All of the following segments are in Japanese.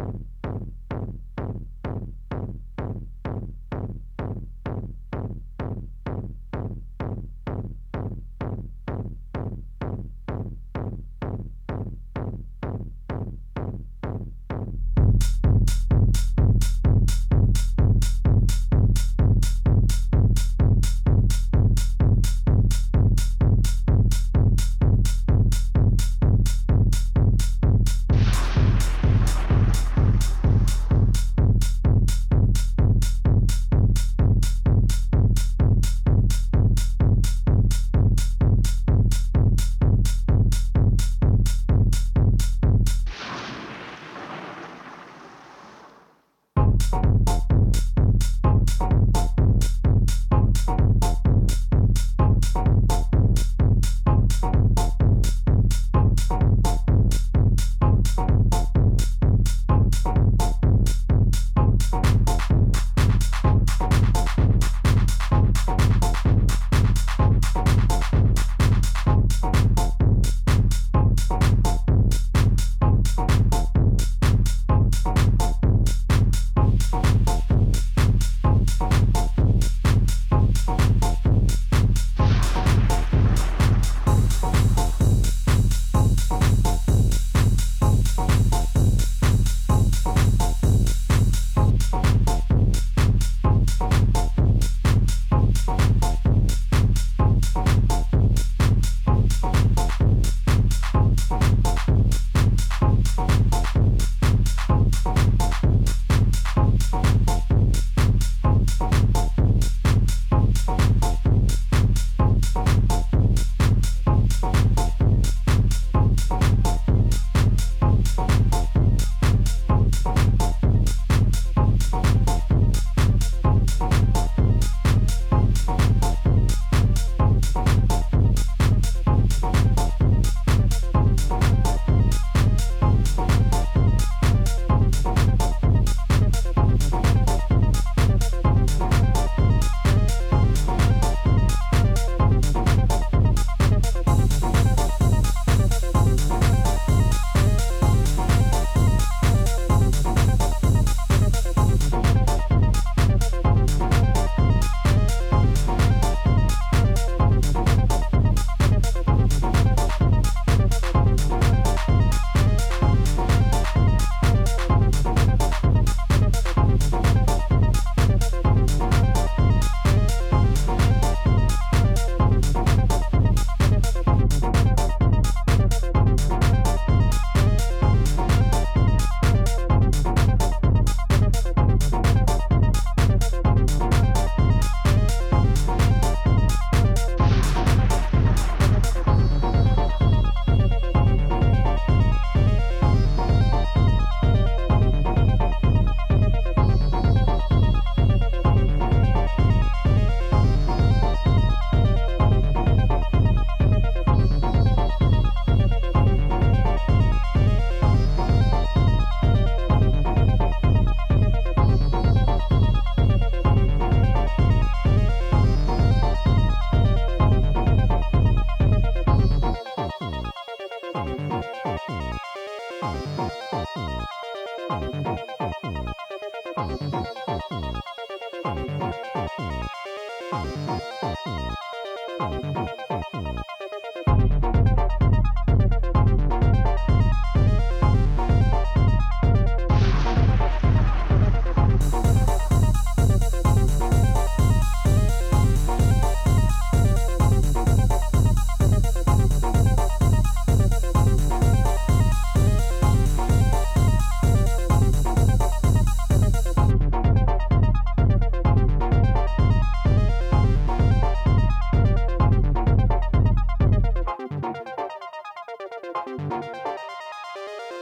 you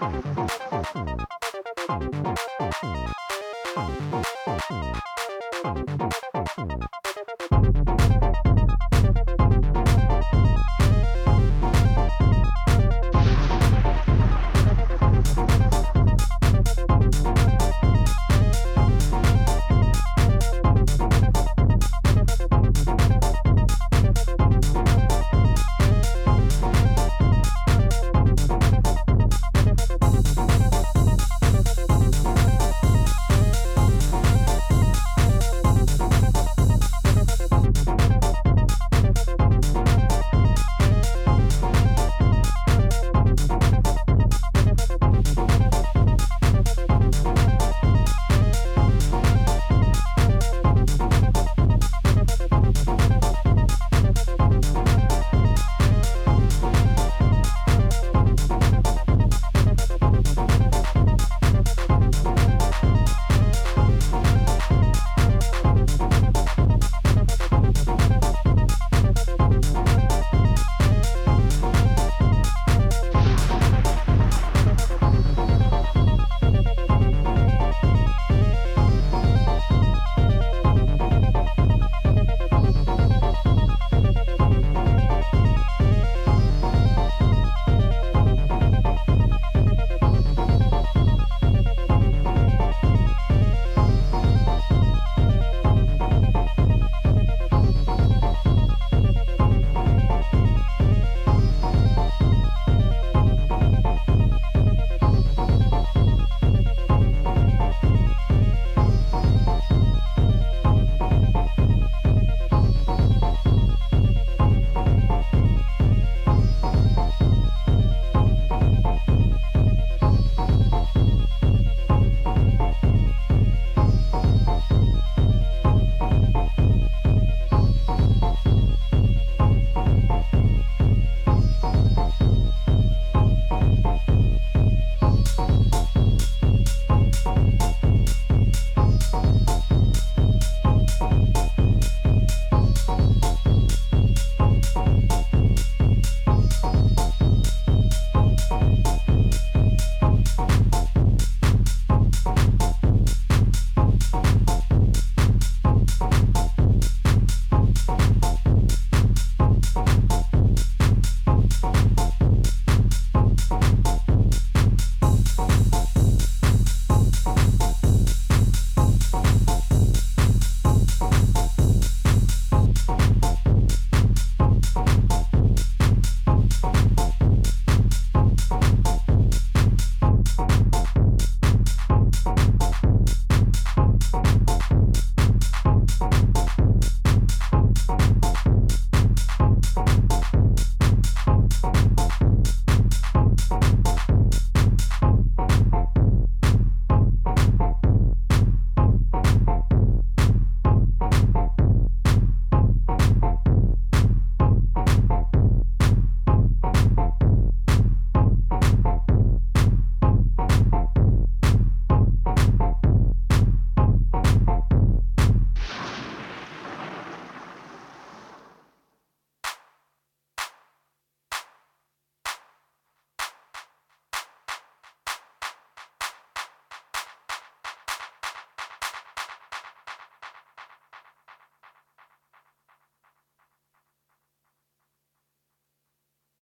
Thank you.